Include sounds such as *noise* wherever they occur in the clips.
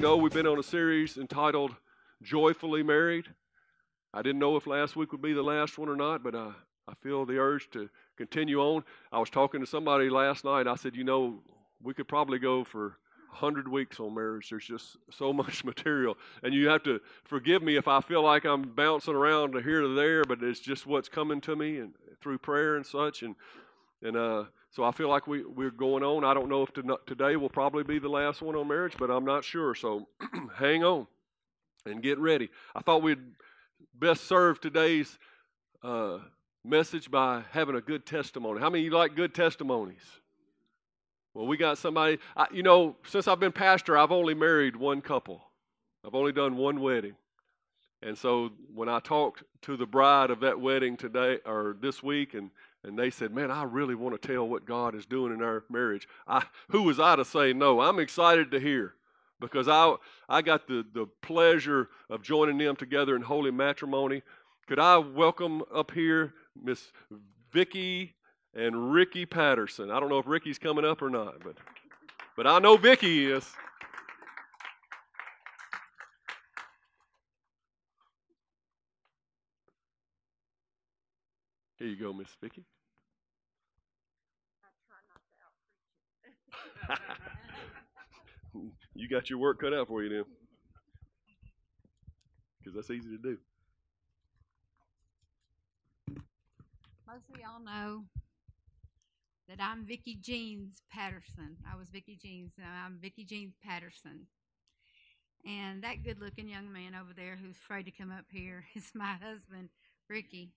Know, we've been on a series entitled Joyfully Married. I didn't know if last week would be the last one or not, but uh, I feel the urge to continue on. I was talking to somebody last night. I said, you know, we could probably go for 100 weeks on marriage. There's just so *laughs* much material. And you have to forgive me if I feel like I'm bouncing around to here to there, but it's just what's coming to me and through prayer and such. And, and uh, so I feel like we, we're going on. I don't know if to, today will probably be the last one on marriage, but I'm not sure. So *clears throat* hang on and get ready. I thought we'd best serve today's uh, message by having a good testimony. How many of you like good testimonies? Well, we got somebody, I, you know, since I've been pastor, I've only married one couple. I've only done one wedding. And so when I talked to the bride of that wedding today or this week, and, and they said, Man, I really want to tell what God is doing in our marriage, I, who was I to say no? I'm excited to hear because I, I got the, the pleasure of joining them together in holy matrimony. Could I welcome up here Miss Vicki and Ricky Patterson? I don't know if Ricky's coming up or not, but, but I know Vicki is. Here you go, Miss Vicki. *laughs* you got your work cut out for you then. Because that's easy to do. Most of y'all know that I'm Vicki Jeans Patterson. I was Vicki Jeans. Now I'm Vicki Jeans Patterson. And that good looking young man over there who's afraid to come up here *laughs* is my husband, Ricky.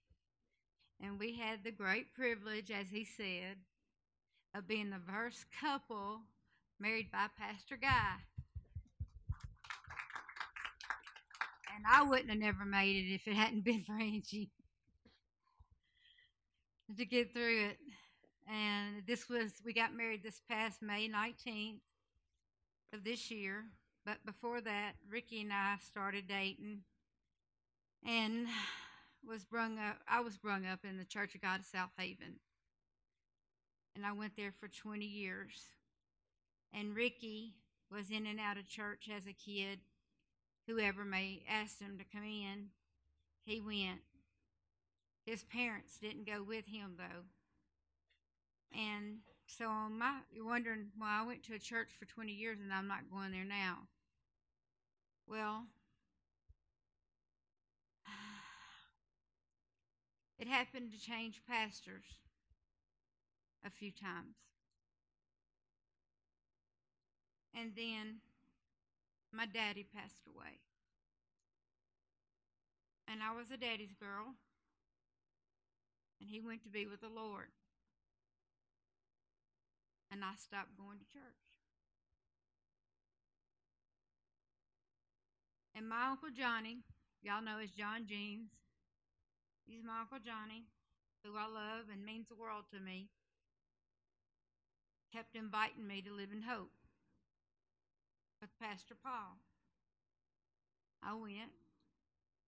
And we had the great privilege, as he said, of being the first couple married by Pastor Guy. And I wouldn't have never made it if it hadn't been for Angie to get through it. And this was, we got married this past May 19th of this year. But before that, Ricky and I started dating and was brung up, I was brung up in the Church of God of South Haven. And I went there for 20 years. And Ricky was in and out of church as a kid. Whoever may asked him to come in, he went. His parents didn't go with him though. And so on my you're wondering why I went to a church for 20 years and I'm not going there now. Well, it happened to change pastors a few times. And then my daddy passed away. And I was a daddy's girl. And he went to be with the Lord. And I stopped going to church. And my Uncle Johnny, y'all know as John Jeans, he's my Uncle Johnny, who I love and means the world to me, kept inviting me to live in hope with Pastor Paul. I went,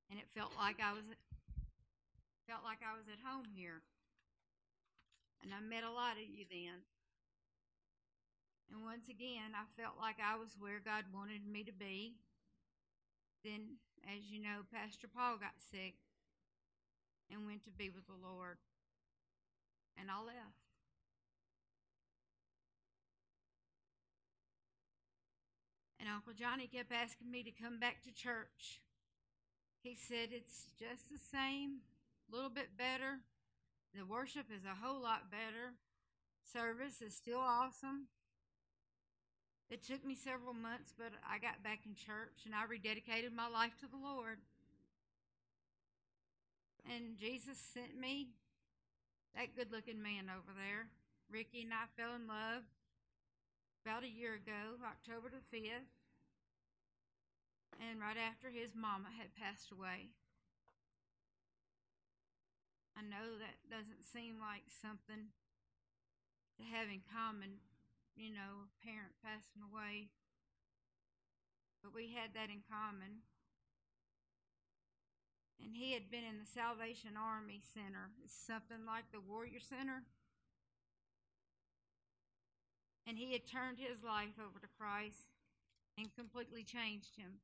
and it felt like I was felt like I was at home here. And I met a lot of you then. And once again, I felt like I was where God wanted me to be. Then, as you know, Pastor Paul got sick and went to be with the Lord. And I left. And Uncle Johnny kept asking me to come back to church. He said it's just the same, a little bit better. The worship is a whole lot better. Service is still awesome. It took me several months, but I got back in church and I rededicated my life to the Lord. And Jesus sent me that good looking man over there. Ricky and I fell in love about a year ago, October the 5th. and right after his mama had passed away. I know that doesn't seem like something to have in common, you know, a parent passing away, but we had that in common. And he had been in the Salvation Army Center. Something like the Warrior Center. And he had turned his life over to Christ and completely changed him.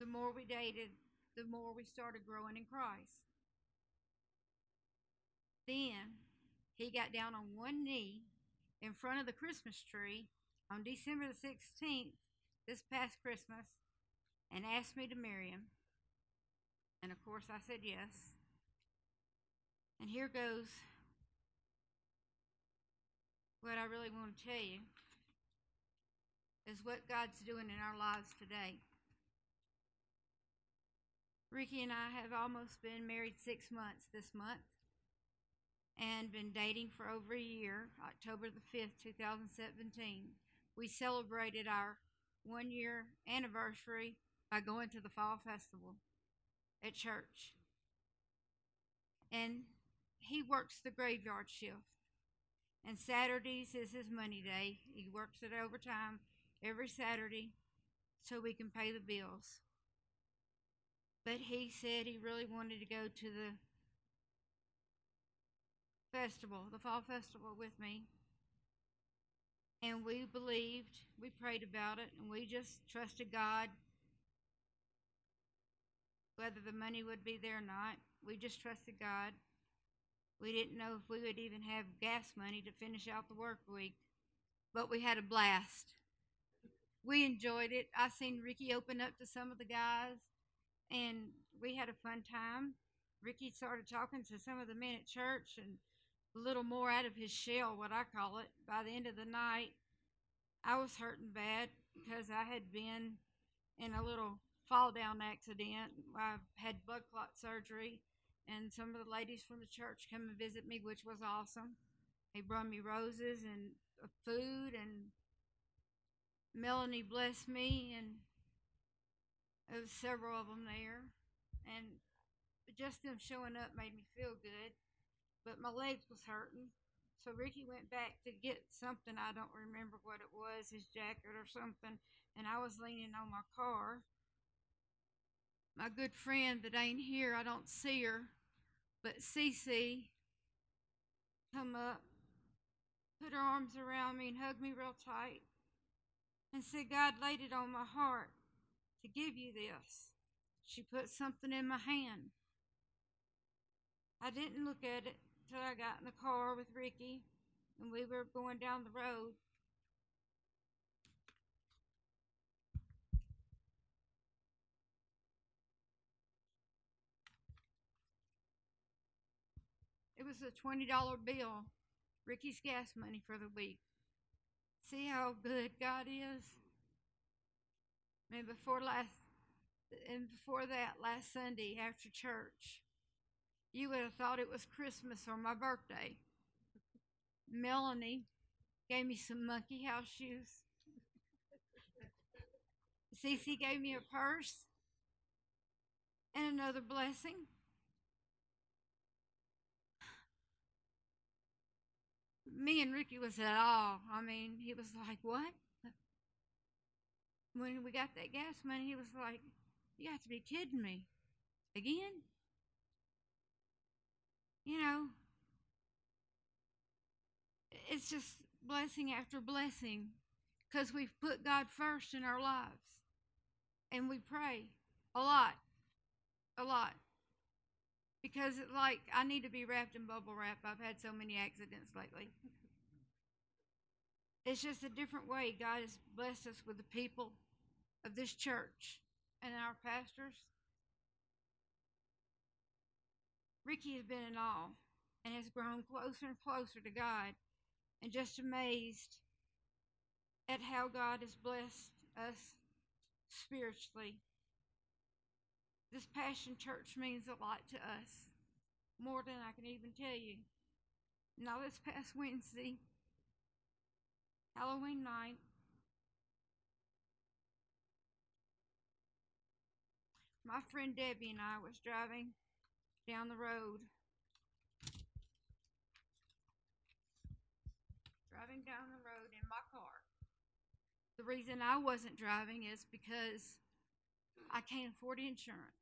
The more we dated, the more we started growing in Christ. Then he got down on one knee in front of the Christmas tree on December the 16th, this past Christmas, and asked me to marry him. And of course, I said yes. And here goes what I really want to tell you is what God's doing in our lives today. Ricky and I have almost been married six months this month and been dating for over a year, October the 5th, 2017. We celebrated our one year anniversary by going to the Fall Festival at church. And he works the graveyard shift. And Saturdays is his money day. He works it overtime every Saturday so we can pay the bills. But he said he really wanted to go to the festival, the fall festival with me. And we believed, we prayed about it, and we just trusted God. Whether the money would be there or not, we just trusted God. We didn't know if we would even have gas money to finish out the work week, but we had a blast. We enjoyed it. I seen Ricky open up to some of the guys, and we had a fun time. Ricky started talking to some of the men at church and a little more out of his shell, what I call it. By the end of the night, I was hurting bad because I had been in a little fall down accident. I had blood clot surgery, and some of the ladies from the church come and visit me, which was awesome. They brought me roses and uh, food, and Melanie blessed me, and there was several of them there, and just them showing up made me feel good. But my legs was hurting, so Ricky went back to get something. I don't remember what it was, his jacket or something, and I was leaning on my car. My good friend that ain't here, I don't see her, but Cece come up, put her arms around me and hugged me real tight, and said, God laid it on my heart to give you this. She put something in my hand. I didn't look at it till I got in the car with Ricky and we were going down the road. Was a $20 bill, Ricky's gas money for the week. See how good God is? And before last and before that last Sunday after church, you would have thought it was Christmas or my birthday. Melanie gave me some monkey house shoes. *laughs* Cece gave me a purse and another blessing. Me and Ricky was at all. I mean, he was like, What? When we got that gas money, he was like, You got to be kidding me. Again? You know, it's just blessing after blessing because we've put God first in our lives. And we pray a lot, a lot. Because, like, I need to be wrapped in bubble wrap. I've had so many accidents lately. It's just a different way God has blessed us with the people of this church and our pastors. Ricky has been in awe and has grown closer and closer to God and just amazed at how God has blessed us spiritually. This Passion Church means a lot to us, more than I can even tell you. Now, this past Wednesday, Halloween night, my friend Debbie and I was driving down the road. Driving down the road in my car. The reason I wasn't driving is because I can't afford insurance.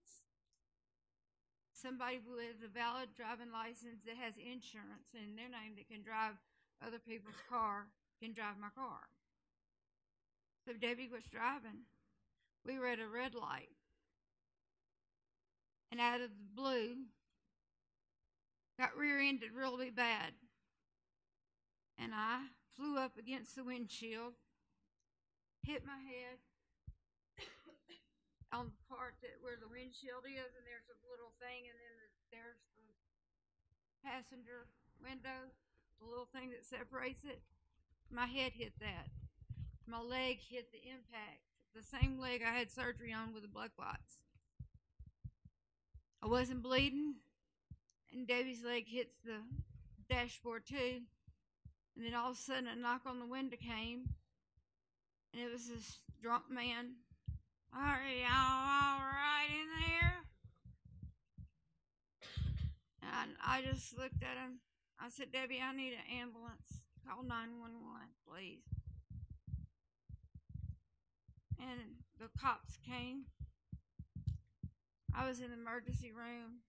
Somebody with a valid driving license that has insurance in their name that can drive other people's car can drive my car. So Debbie was driving. We were at a red light. And out of the blue, got rear ended really bad. And I flew up against the windshield, hit my head on the part that where the windshield is, and there's a little thing, and then there's the passenger window, the little thing that separates it. My head hit that. My leg hit the impact, the same leg I had surgery on with the blood clots. I wasn't bleeding, and Debbie's leg hits the dashboard too. And then all of a sudden, a knock on the window came, and it was this drunk man. Are y'all all right in there? And I just looked at him. I said, Debbie, I need an ambulance. Call 911, please. And the cops came. I was in the emergency room.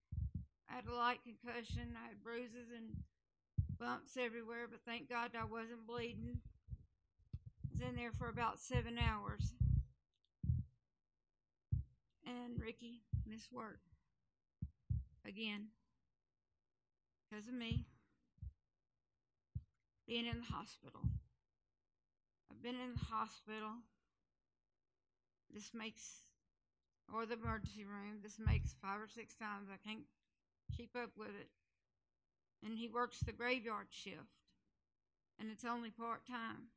I had a light concussion. I had bruises and bumps everywhere, but thank God I wasn't bleeding. I was in there for about seven hours. And Ricky missed work again because of me being in the hospital. I've been in the hospital. This makes, or the emergency room, this makes five or six times. I can't keep up with it. And he works the graveyard shift, and it's only part time.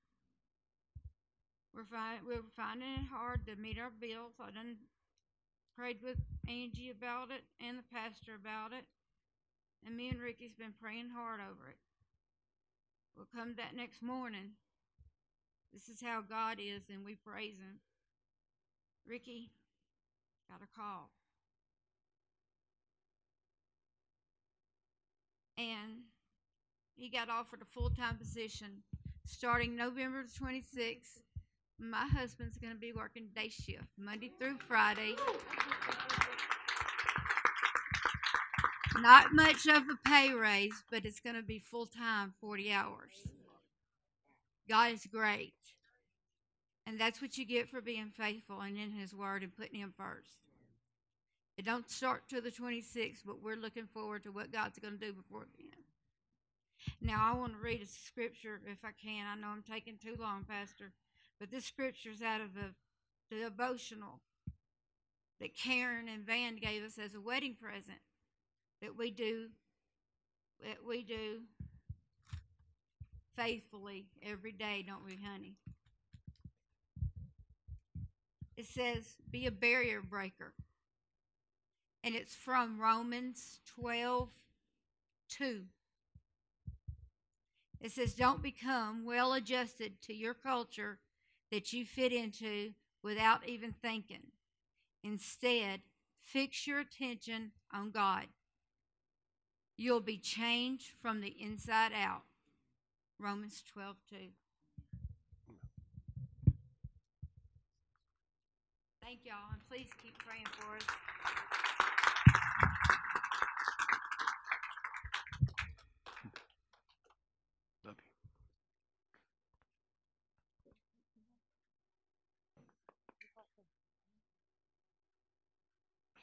We're, fi- we're finding it hard to meet our bills. I done prayed with Angie about it and the pastor about it, and me and Ricky's been praying hard over it. We'll come that next morning. This is how God is, and we praise Him. Ricky got a call. And he got offered a full time position starting November 26th. My husband's going to be working day shift, Monday through Friday. Not much of a pay raise, but it's going to be full time, 40 hours. God is great. And that's what you get for being faithful and in His Word and putting Him first. It don't start till the 26th, but we're looking forward to what God's going to do before then. Now, I want to read a scripture if I can. I know I'm taking too long, Pastor, but this scripture is out of the, devotional that Karen and Van gave us as a wedding present that we do that we do faithfully every day, don't we, honey? It says, be a barrier breaker. And it's from Romans 12 2. It says, don't become well adjusted to your culture that you fit into without even thinking. Instead, fix your attention on God. You'll be changed from the inside out. Romans 12 2. Thank y'all, and please keep praying for us.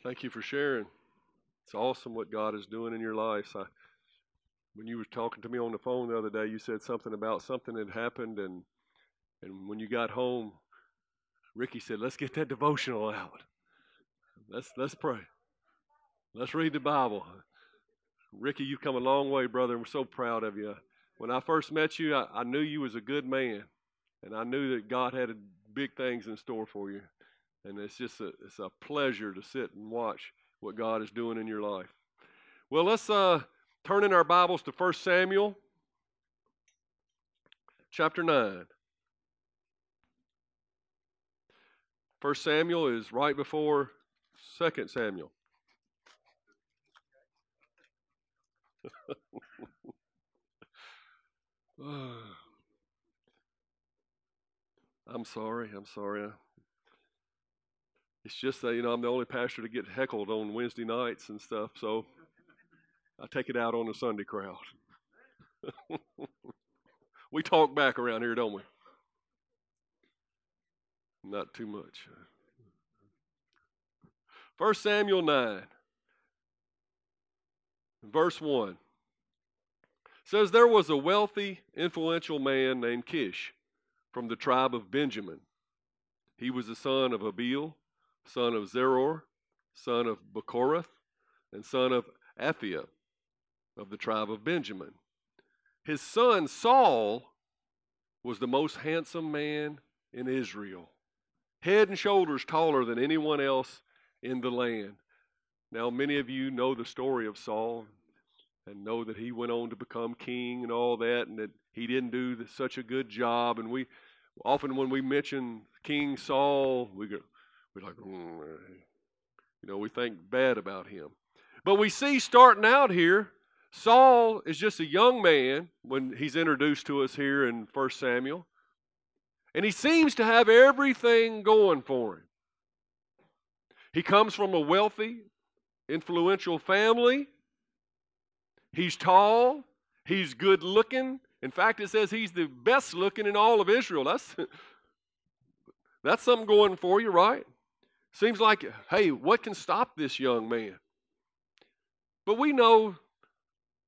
Thank you for sharing. It's awesome what God is doing in your life. I, when you were talking to me on the phone the other day, you said something about something that happened, and and when you got home, Ricky said, "Let's get that devotional out. Let's let's pray. Let's read the Bible." Ricky, you've come a long way, brother. and We're so proud of you. When I first met you, I, I knew you was a good man, and I knew that God had big things in store for you. And it's just a, it's a pleasure to sit and watch what God is doing in your life. Well, let's uh, turn in our Bibles to 1 Samuel chapter 9. 1 Samuel is right before Second Samuel. *laughs* *sighs* I'm sorry. I'm sorry. It's just that, you know, I'm the only pastor to get heckled on Wednesday nights and stuff, so I take it out on the Sunday crowd. *laughs* we talk back around here, don't we? Not too much. 1 Samuel 9, verse 1 says there was a wealthy, influential man named Kish from the tribe of Benjamin. He was the son of Abiel, son of Zeror, son of Bechorath, and son of Aphiah of the tribe of Benjamin. His son Saul was the most handsome man in Israel, head and shoulders taller than anyone else in the land. Now, many of you know the story of Saul and know that he went on to become king and all that, and that he didn't do such a good job. And we often, when we mention King Saul, we go, we're like, mm, you know, we think bad about him. But we see starting out here, Saul is just a young man when he's introduced to us here in 1 Samuel. And he seems to have everything going for him. He comes from a wealthy, influential family. He's tall. He's good looking. In fact, it says he's the best looking in all of Israel. That's, *laughs* that's something going for you, right? Seems like, hey, what can stop this young man? But we know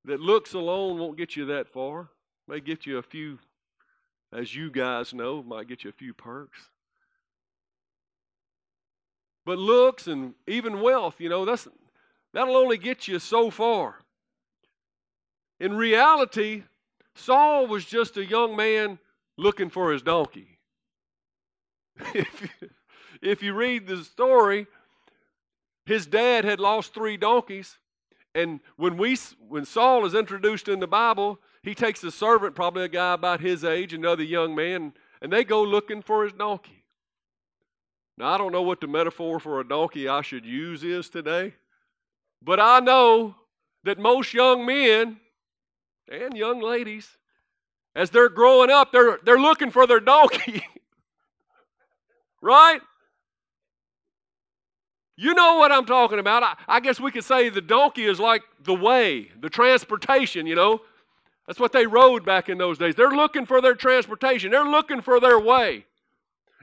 that looks alone won't get you that far. May get you a few, as you guys know, might get you a few perks. But looks and even wealth, you know, that's that'll only get you so far. In reality, Saul was just a young man looking for his donkey. *laughs* if, you, read the story, his dad had lost three donkeys, and when we when Saul is introduced in the Bible, he takes a servant, probably a guy about his age, another young man, and they go looking for his donkey. Now I don't know what the metaphor for a donkey I should use is today, but I know that most young men and young ladies, as they're growing up, they're, they're looking for their donkey. *laughs* right? You know what I'm talking about. I, I, guess we could say the donkey is like the way, the transportation, you know. That's what they rode back in those days. They're looking for their transportation, they're looking for their way.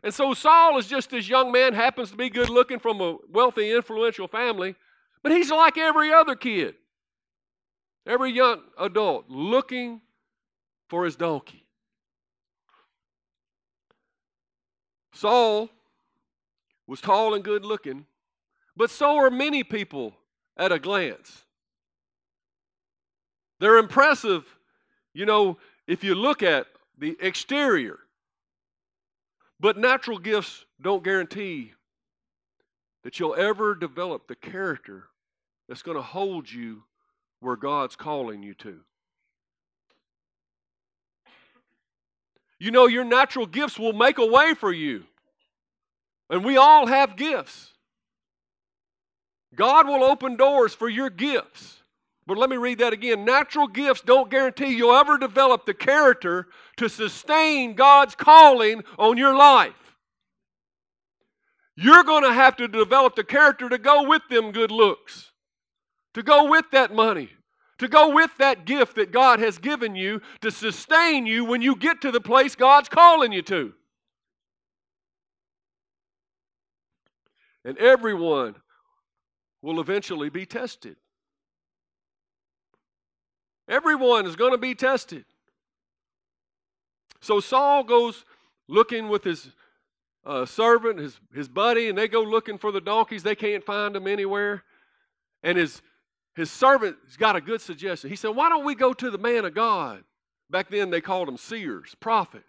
And so Saul is just this young man, happens to be good looking from a wealthy, influential family, but he's like every other kid. Every young adult looking for his donkey. Saul was tall and good looking, but so are many people at a glance. They're impressive, you know, if you look at the exterior. But natural gifts don't guarantee that you'll ever develop the character that's going to hold you where God's calling you to. You know, your natural gifts will make a way for you. And we all have gifts. God will open doors for your gifts. But let me read that again. Natural gifts don't guarantee you'll ever develop the character to sustain God's calling on your life. You're going to have to develop the character to go with them good looks to go with that money, to go with that gift that God has given you to sustain you when you get to the place God's calling you to. And everyone will eventually be tested. Everyone is going to be tested. So Saul goes looking with his uh, servant, his, his buddy, and they go looking for the donkeys. They can't find them anywhere. And his his servant's got a good suggestion. He said, Why don't we go to the man of God? Back then they called him seers, prophet.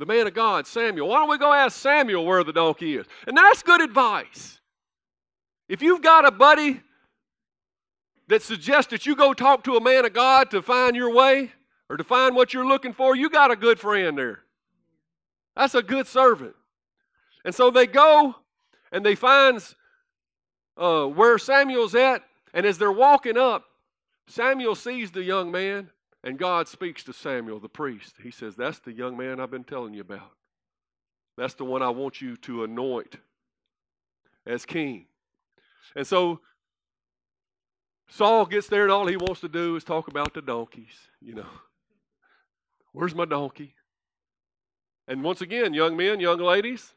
The man of God, Samuel. Why don't we go ask Samuel where the donkey is? And that's good advice. If you've got a buddy that suggests that you go talk to a man of God to find your way or to find what you're looking for, you got a good friend there. That's a good servant. And so they go and they find uh, where Samuel's at, and as they're walking up, Samuel sees the young man, and God speaks to Samuel, the priest. He says, That's the young man I've been telling you about. That's the one I want you to anoint as king. And so Saul gets there, and all he wants to do is talk about the donkeys, you know. Where's my donkey? And once again, young men, young ladies,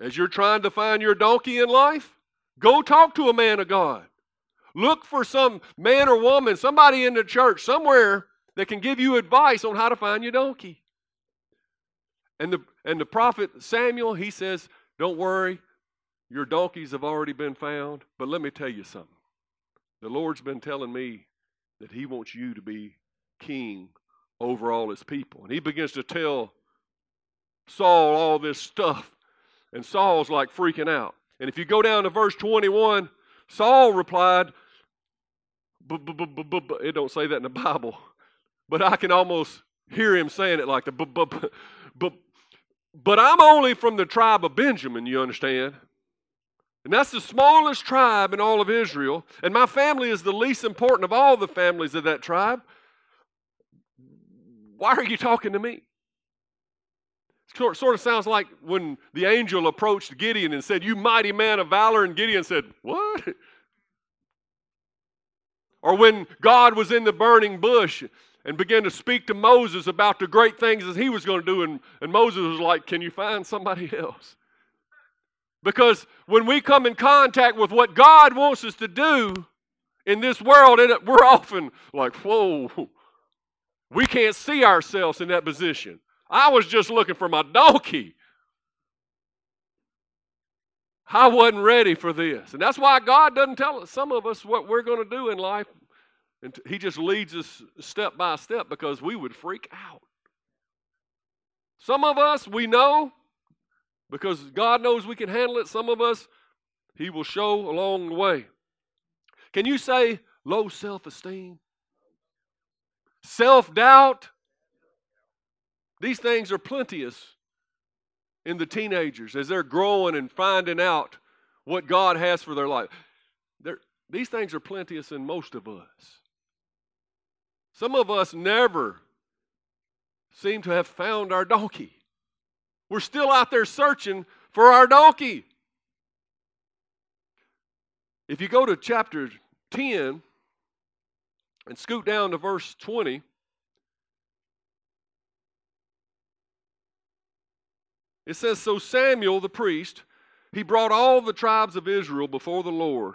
as you're trying to find your donkey in life, go talk to a man of God. Look for some man or woman, somebody in the church, somewhere that can give you advice on how to find your donkey. And the, and the prophet Samuel, he says, Don't worry, your donkeys have already been found. But let me tell you something. The Lord's been telling me that He wants you to be king over all His people. And He begins to tell Saul all this stuff. And Saul's like freaking out. And if you go down to verse 21, Saul replied, it don't say that in the Bible, but I can almost hear him saying it like the but but I'm only from the tribe of Benjamin, you understand? And that's the smallest tribe in all of Israel, and my family is the least important of all the families of that tribe. Why are you talking to me? It sort of sounds like when the angel approached Gideon and said, You mighty man of valor, and Gideon said, What? *laughs* Or when God was in the burning bush and began to speak to Moses about the great things that he was going to do, and, and Moses was like, Can you find somebody *laughs* else? Because when we come in contact with what God wants us to do in this world, we're often like, Whoa, we can't see ourselves in that position. I was just looking for my donkey. I wasn't ready for this. And that's why God doesn't tell us, some of us what we're going to do in life. And He just leads us step by step because we would freak out. Some of us, we know because God knows we can handle it. Some of us, He will show along the way. Can you say low self esteem? Self doubt? These things are plenteous in the teenagers as they're growing and finding out what God has for their life. They're, these things are plenteous in most of us. Some of us never seem to have found our donkey. We're still out there searching for our donkey. If you go to chapter 10 and scoot down to verse 20, It says, So Samuel the priest, he brought all the tribes of Israel before the Lord.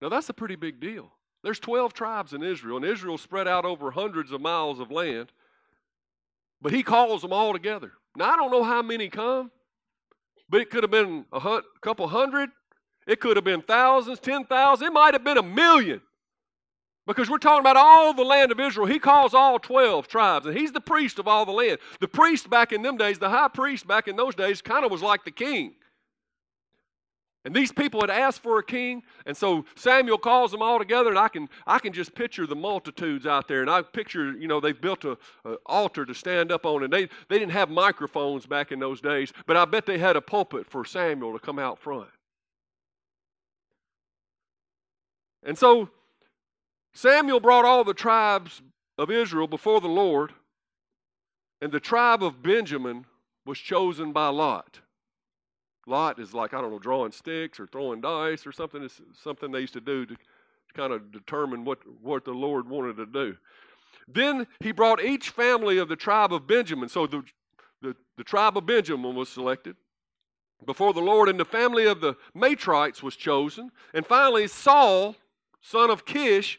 Now that's a pretty big deal. There's 12 tribes in Israel, and Israel spread out over hundreds of miles of land. But he calls them all together. Now I don't know how many come, but it could have been a couple hundred. It could have been thousands, ten thousand. It might have been a million. Because we're talking about all the land of Israel. He calls all 12 tribes, and he's the priest of all the land. The priest back in them days, the high priest back in those days, kind of was like the king. And these people had asked for a king, and so Samuel calls them all together, and I can, I can just picture the multitudes out there. And I picture, you know, they've built an altar to stand up on, and they, they didn't have microphones back in those days, but I bet they had a pulpit for Samuel to come out front. And so Samuel brought all the tribes of Israel before the Lord, and the tribe of Benjamin was chosen by Lot. Lot is like, I don't know, drawing sticks or throwing dice or something. It's something they used to do to, to kind of determine what, what the Lord wanted to do. Then he brought each family of the tribe of Benjamin. So the, the, the tribe of Benjamin was selected before the Lord, and the family of the Matrites was chosen. And finally, Saul, son of Kish,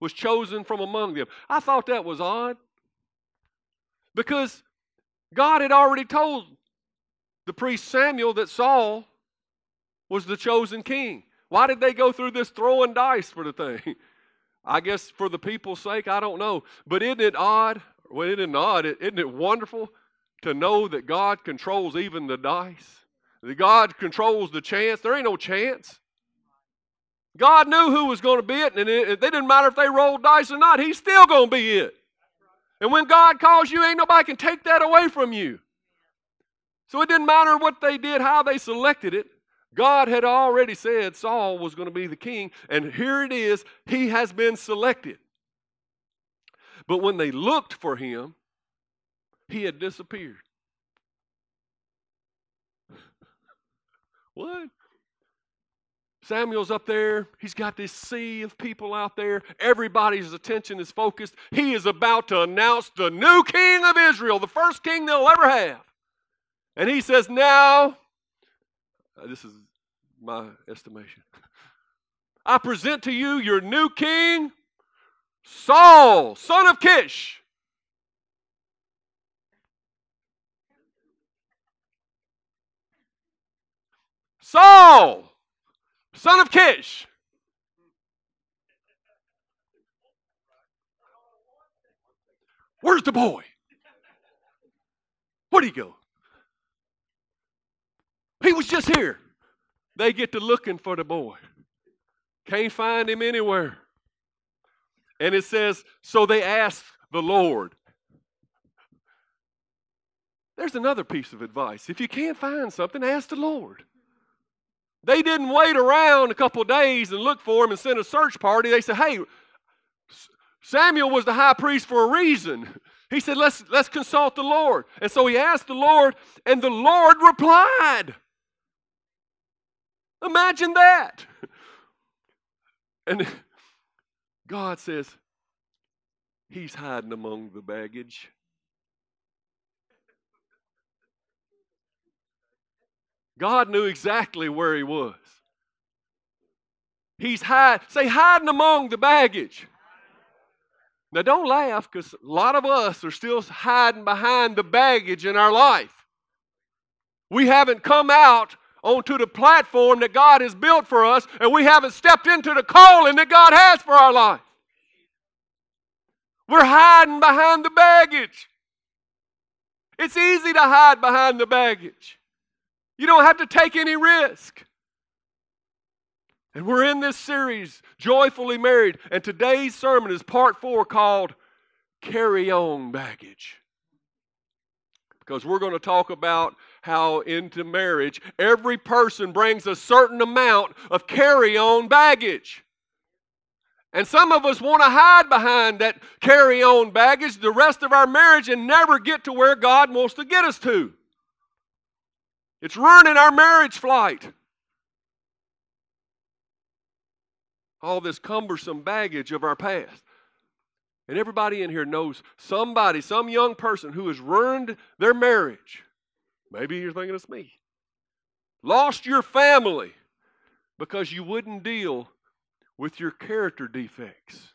was chosen from among them. I thought that was odd because God had already told the priest Samuel that Saul was the chosen king. Why did they go through this throwing dice for the thing? *laughs* I guess for the people's sake, I don't know. But isn't it odd? Well, isn't it odd? Isn't it wonderful to know that God controls even the dice? That God controls the chance. There ain't no chance. God knew who was going to be it, and it, didn't matter if they rolled dice or not, He's still going to be it. And when God calls you, ain't nobody can take that away from you. So it didn't matter what they did, how they selected it. God had already said Saul was going to be the king, and here it is. He has been selected. But when they looked for him, he had disappeared. what? Samuel's up there. He's got this sea of people out there. Everybody's attention is focused. He is about to announce the new king of Israel, the first king they'll ever have. And he says, Now, uh, this is my estimation. *laughs* I present to you your new king, Saul, son of Kish. Saul, son of Kish. Where's the boy? Where'd he go? He was just here. They get to looking for the boy. Can't find him anywhere. And it says, so they asked the Lord. There's another piece of advice. If you can't find something, ask the Lord. They didn't wait around a couple days and look for him and send a search party. They said, hey, Samuel was the high priest for a reason. He said, let's, let's consult the Lord. And so he asked the Lord, and the Lord replied. Imagine that. *laughs* And God says, He's hiding among the baggage. God knew exactly where he was. He's hide, say hiding among the baggage. Now don't laugh because a lot of us are still hiding behind the baggage in our life. We haven't come out onto the platform that God has built for us, and we haven't stepped into the calling that God has for our life. We're hiding behind the baggage. It's easy to hide behind the baggage. You don't have to take any risk. And we're in this series, Joyfully Married, and today's sermon is part four called Carry On Baggage. Because we're going to talk about how into marriage every person brings a certain amount of carry on baggage. And some of us want to hide behind that carry on baggage the rest of our marriage and never get to where God wants to get us to. It's ruining our marriage flight. All this cumbersome baggage of our past. And everybody in here knows somebody, some young person who has ruined their marriage. Maybe you're thinking it's me. Lost your family because you wouldn't deal with your character defects.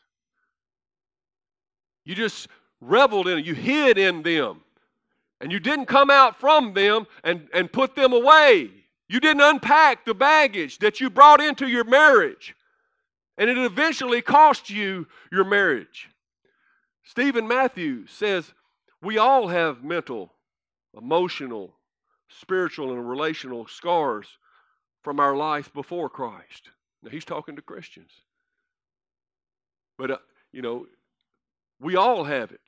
You just reveled in it, you hid in them. And you didn't come out from them and, and put them away. You didn't unpack the baggage that you brought into your marriage. And it eventually cost you your marriage. Stephen Matthews says, We all have mental, emotional, spiritual, and relational scars from our life before Christ. Now, he's talking to Christians. But, uh, you know, we all have it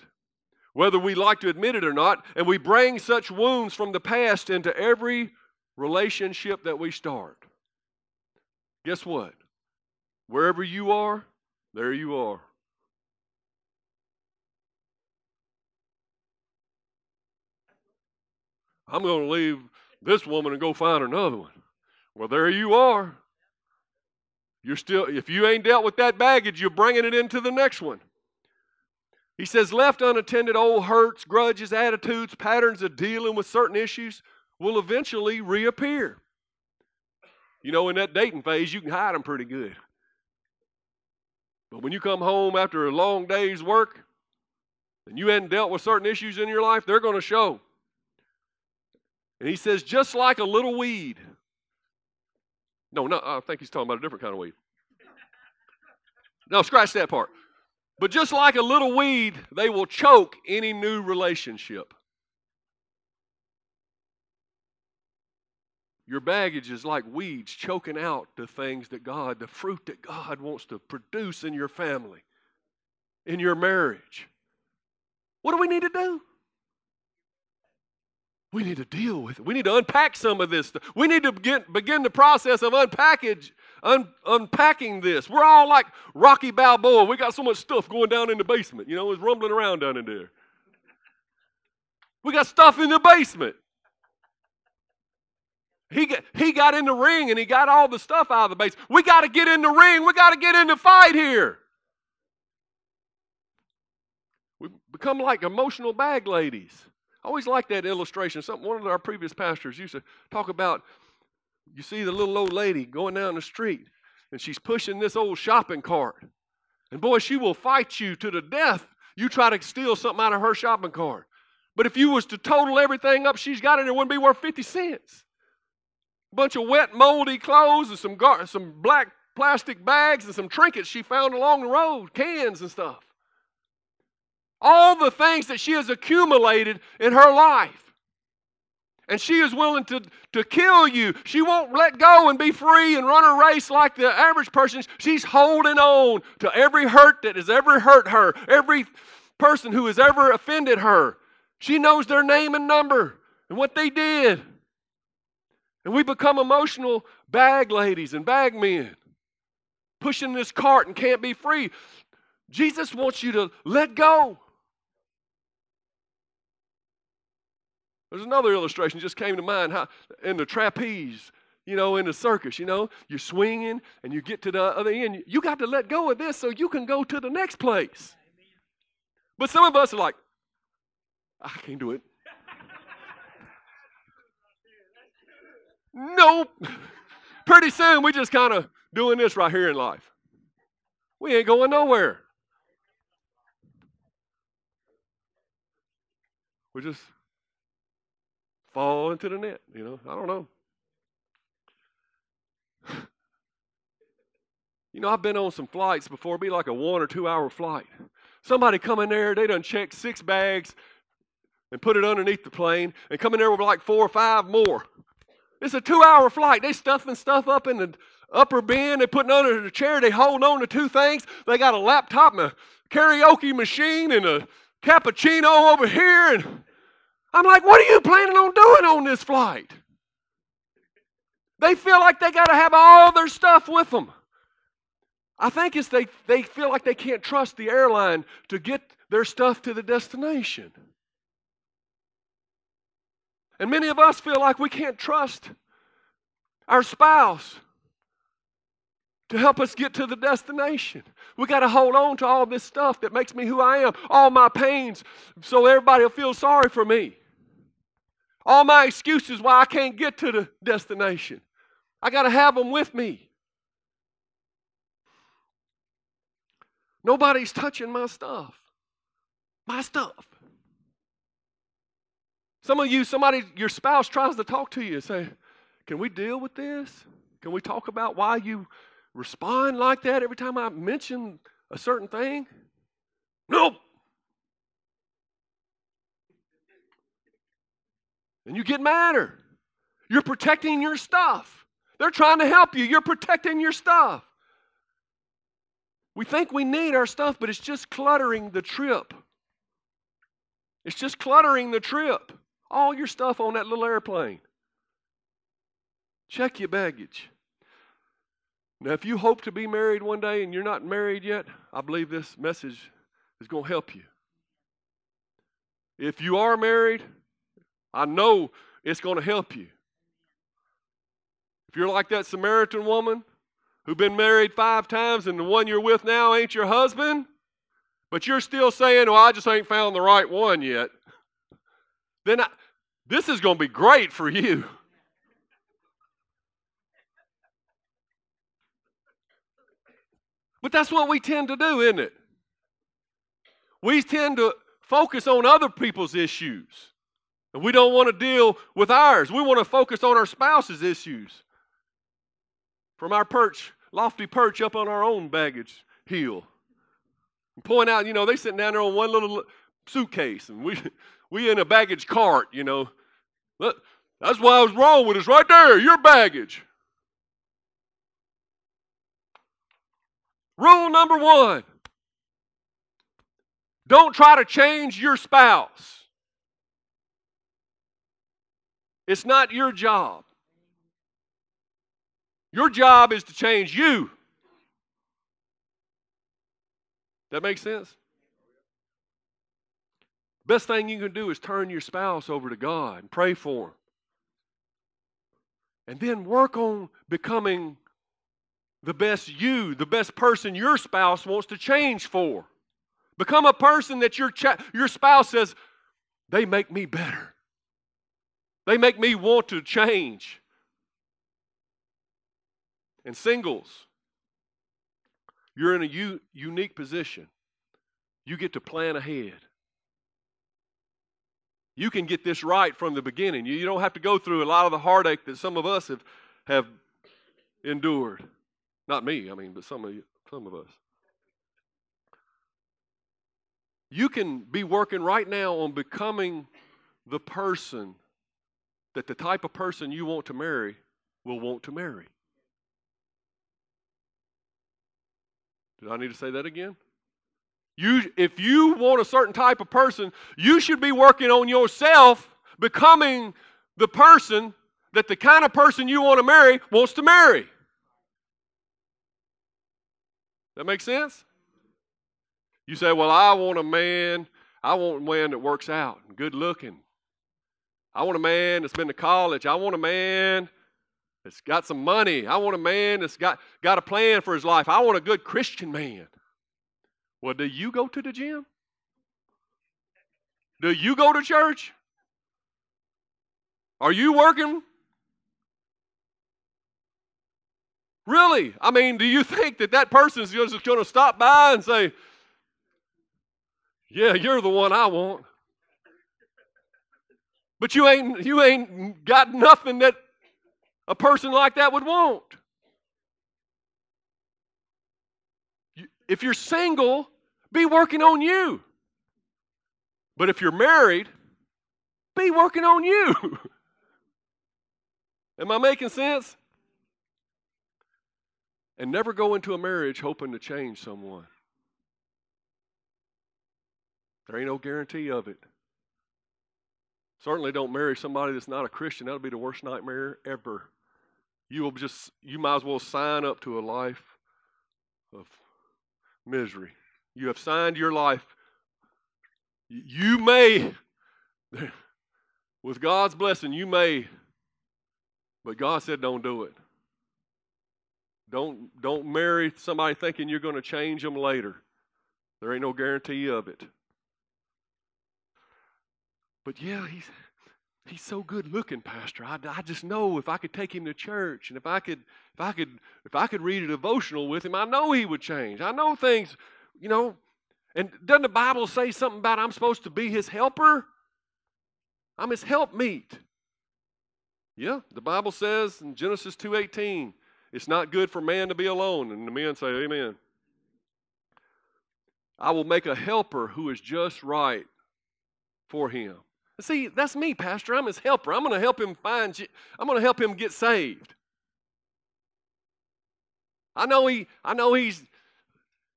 whether we like to admit it or not, and we bring such wounds from the past into every relationship that we start. Guess what? Wherever you are, there you are. I'm going to leave this woman and go find another one. Well, there you are. You're still, if you ain't dealt with that baggage, you're bringing it into the next one. He says, left unattended, old hurts, grudges, attitudes, patterns of dealing with certain issues will eventually reappear. You know, in that dating phase, you can hide them pretty good. But when you come home after a long day's work and you hadn't dealt with certain issues in your life, they're going to show. And he says, just like a little weed. No, no, I think he's talking about a different kind of weed. No, scratch that part. But just like a little weed, they will choke any new relationship. Your baggage is like weeds choking out the things that God, the fruit that God wants to produce in your family, in your marriage. What do we need to do? We need to deal with it. We need to unpack some of this stuff. We need to begin, begin the process of unpackage, un, unpacking this. We're all like Rocky Balboa. We got so much stuff going down in the basement. You know, it's rumbling around down in there. We got stuff in the basement. He got, he got in the ring and he got all the stuff out of the base. We got to get in the ring. We got to get in the fight here. We become like emotional bag ladies. I always like that illustration. Something one of our previous pastors used to talk about. You see the little old lady going down the street, and she's pushing this old shopping cart. And boy, she will fight you to the death. You try to steal something out of her shopping cart. But if you was to total everything up she's got in it, wouldn't be worth 50 cents. A bunch of wet, moldy clothes and some, gar- some black plastic bags and some trinkets she found along the road, cans and stuff all the things that she has accumulated in her life. And she is willing to, to kill you. She won't let go and be free and run a race like the average person. She's holding on to every hurt that has ever hurt her, every person who has ever offended her. She knows their name and number and what they did. And we become emotional bag ladies and bag men, pushing this cart and can't be free. Jesus wants you to let go. There's another illustration just came to mind how in the trapeze, you know, in the circus, you know, you're swinging and you get to the other end. You got to let go of this so you can go to the next place. But some of us are like, I can't do it. *laughs* nope. *laughs* Pretty soon we just kind of doing this right here in life. We ain't going nowhere. We're just fall into the net. You know, I don't know. You know, I've been on some flights before, be like a one or two hour flight. Somebody come in there, they done check six bags and put it underneath the plane, and come in there with like four or five more. It's a two hour flight. They stuffing stuff up in the upper bin, they putting under the chair, they hold on to two things. They got a laptop and a karaoke machine and a cappuccino over here, and I'm like, what are you planning on doing on this flight? They feel like they got to have all their stuff with them. I think it's they, they feel like they can't trust the airline to get their stuff to the destination. And many of us feel like we can't trust our spouse to help us get to the destination. We got to hold on to all this stuff that makes me who I am, all my pains, so everybody will feel sorry for me. All my excuses why I can't get to the destination. I got to have them with me. Nobody's touching my stuff. My stuff. Some of you, somebody, your spouse tries to talk to you and say, Can we deal with this? Can we talk about why you respond like that every time I mention a certain thing? Nope. And you get madder. You're protecting your stuff. They're trying to help you. You're protecting your stuff. We think we need our stuff, but it's just cluttering the trip. It's just cluttering the trip. All your stuff on that little airplane. Check your baggage. Now, if you hope to be married one day and you're not married yet, I believe this message is going to help you. If you are married, I know it's going to help you. If you're like that Samaritan woman who's been married five times and the one you're with now ain't your husband, but you're still saying, well, I just ain't found the right one yet, then I, this is going to be great for you. But that's what we tend to do, isn't it? We tend to focus on other people's issues. And we don't want to deal with ours. We want to focus on our spouse's issues. From our perch, lofty perch up on our own baggage hill. And point out, you know, they sitting down there on one little suitcase and we we in a baggage cart, you know. That's why I was wrong with us right there, your baggage. Rule number one don't try to change your spouse. It's not your job. Your job is to change you. That makes sense? Best thing you can do is turn your spouse over to God and pray for him. And then work on becoming the best you, the best person your spouse wants to change for. Become a person that your, cha- your spouse says, they make me better. They make me want to change. And singles, you're in a u- unique position. You get to plan ahead. You can get this right from the beginning. You, you don't have to go through a lot of the heartache that some of us have, have endured. Not me, I mean, but some of you, some of us. You can be working right now on becoming the person that the type of person you want to marry will want to marry. Did I need to say that again? You, if you want a certain type of person, you should be working on yourself becoming the person that the kind of person you want to marry wants to marry. That makes sense? You say, Well, I want a man, I want a man that works out and good looking. I want a man that's been to college. I want a man that's got some money. I want a man that's got, got a plan for his life. I want a good Christian man. Well, do you go to the gym? Do you go to church? Are you working? Really? I mean, do you think that that person's just going to stop by and say, "Yeah, you're the one I want"? But you ain't you ain't got nothing that a person like that would want. If you're single, be working on you. But if you're married, be working on you. *laughs* Am I making sense? And never go into a marriage hoping to change someone. There ain't no guarantee of it. Certainly don't marry somebody that's not a Christian. That'll be the worst nightmare ever. You will just you might as well sign up to a life of misery. You have signed your life. You may, *laughs* with God's blessing, you may, but God said don't do it. Don't, don't marry somebody thinking you're going to change them later. There ain't no guarantee of it. But yeah, he's, he's so good looking, Pastor. I, I just know if I could take him to church and if I could if I could if I could read a devotional with him, I know he would change. I know things you know, and doesn't the Bible say something about I'm supposed to be his helper? I'm his helpmeet. Yeah, the Bible says in Genesis 2:18, it's not good for man to be alone. And the men say, Amen. I will make a helper who is just right for him. See, that's me, Pastor. I'm his helper. I'm going to help him find you. I'm going to help him get saved. I know he I know he's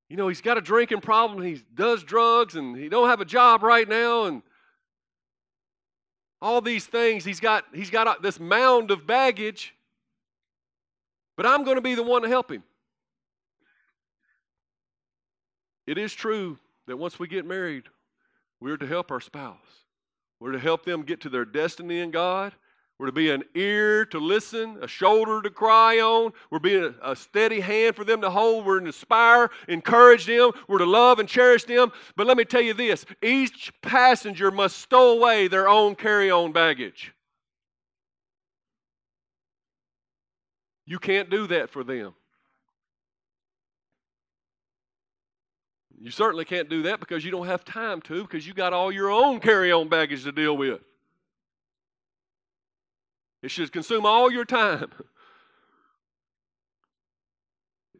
you know, he's got a drinking problem, he does drugs, and he don't have a job right now, and all these things. He's got he's got this mound of baggage, but I'm going to be the one to help him. It is true that once we get married, we're to help our spouse. We're to help them get to their destiny in God. We're to be an ear to listen, a shoulder to cry on. We're being a, a, steady hand for them to hold. We're to inspire, encourage them. We're to love and cherish them. But let me tell you this each passenger must stow away their own carry on baggage. You can't do that for them. You certainly can't do that because you don't have time to, because you got all your own carry on baggage to deal with. It should consume all your time. *laughs*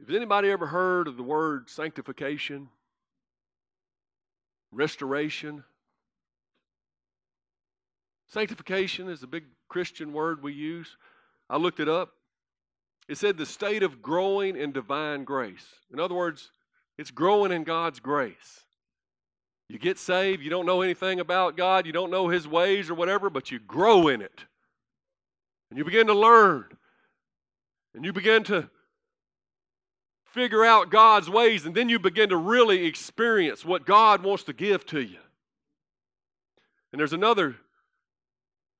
Has anybody ever heard of the word sanctification? Restoration? Sanctification is a big Christian word we use. I looked it up. It said the state of growing in divine grace. In other words, it's growing in God's grace. You get saved, you don't know anything about God, you don't know His ways or whatever, but you grow in it. And you begin to learn. And you begin to figure out God's ways. And then you begin to really experience what God wants to give to you. And there's another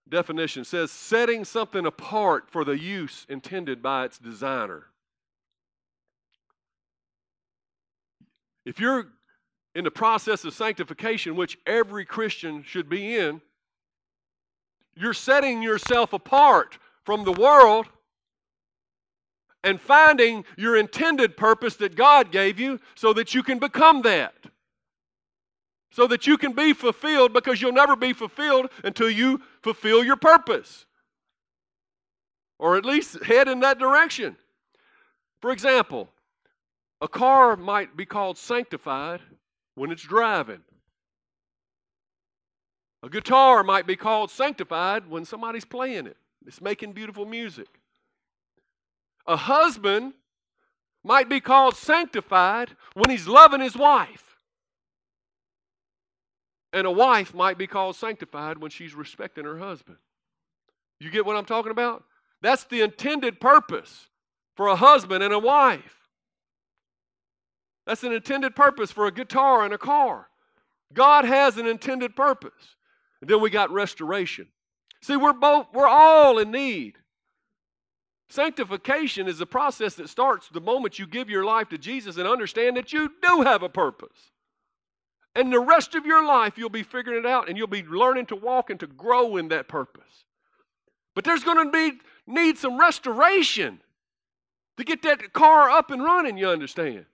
definition it says setting something apart for the use intended by its designer. If you're in the process of sanctification, which every Christian should be in, you're setting yourself apart from the world and finding your intended purpose that God gave you so that you can become that. So that you can be fulfilled because you'll never be fulfilled until you fulfill your purpose. Or at least head in that direction. For example, a car might be called sanctified when it's driving. A guitar might be called sanctified when somebody's playing it. It's making beautiful music. A husband might be called sanctified when he's loving his wife. And a wife might be called sanctified when she's respecting her husband. You get what I'm talking about? That's the intended purpose for a husband and a wife. That's an intended purpose for a guitar and a car. God has an intended purpose. And then we got restoration. See, we're both we're all in need. Sanctification is a process that starts the moment you give your life to Jesus and understand that you do have a purpose. And the rest of your life you'll be figuring it out and you'll be learning to walk and to grow in that purpose. But there's going to be need some restoration to get that car up and running, you understand?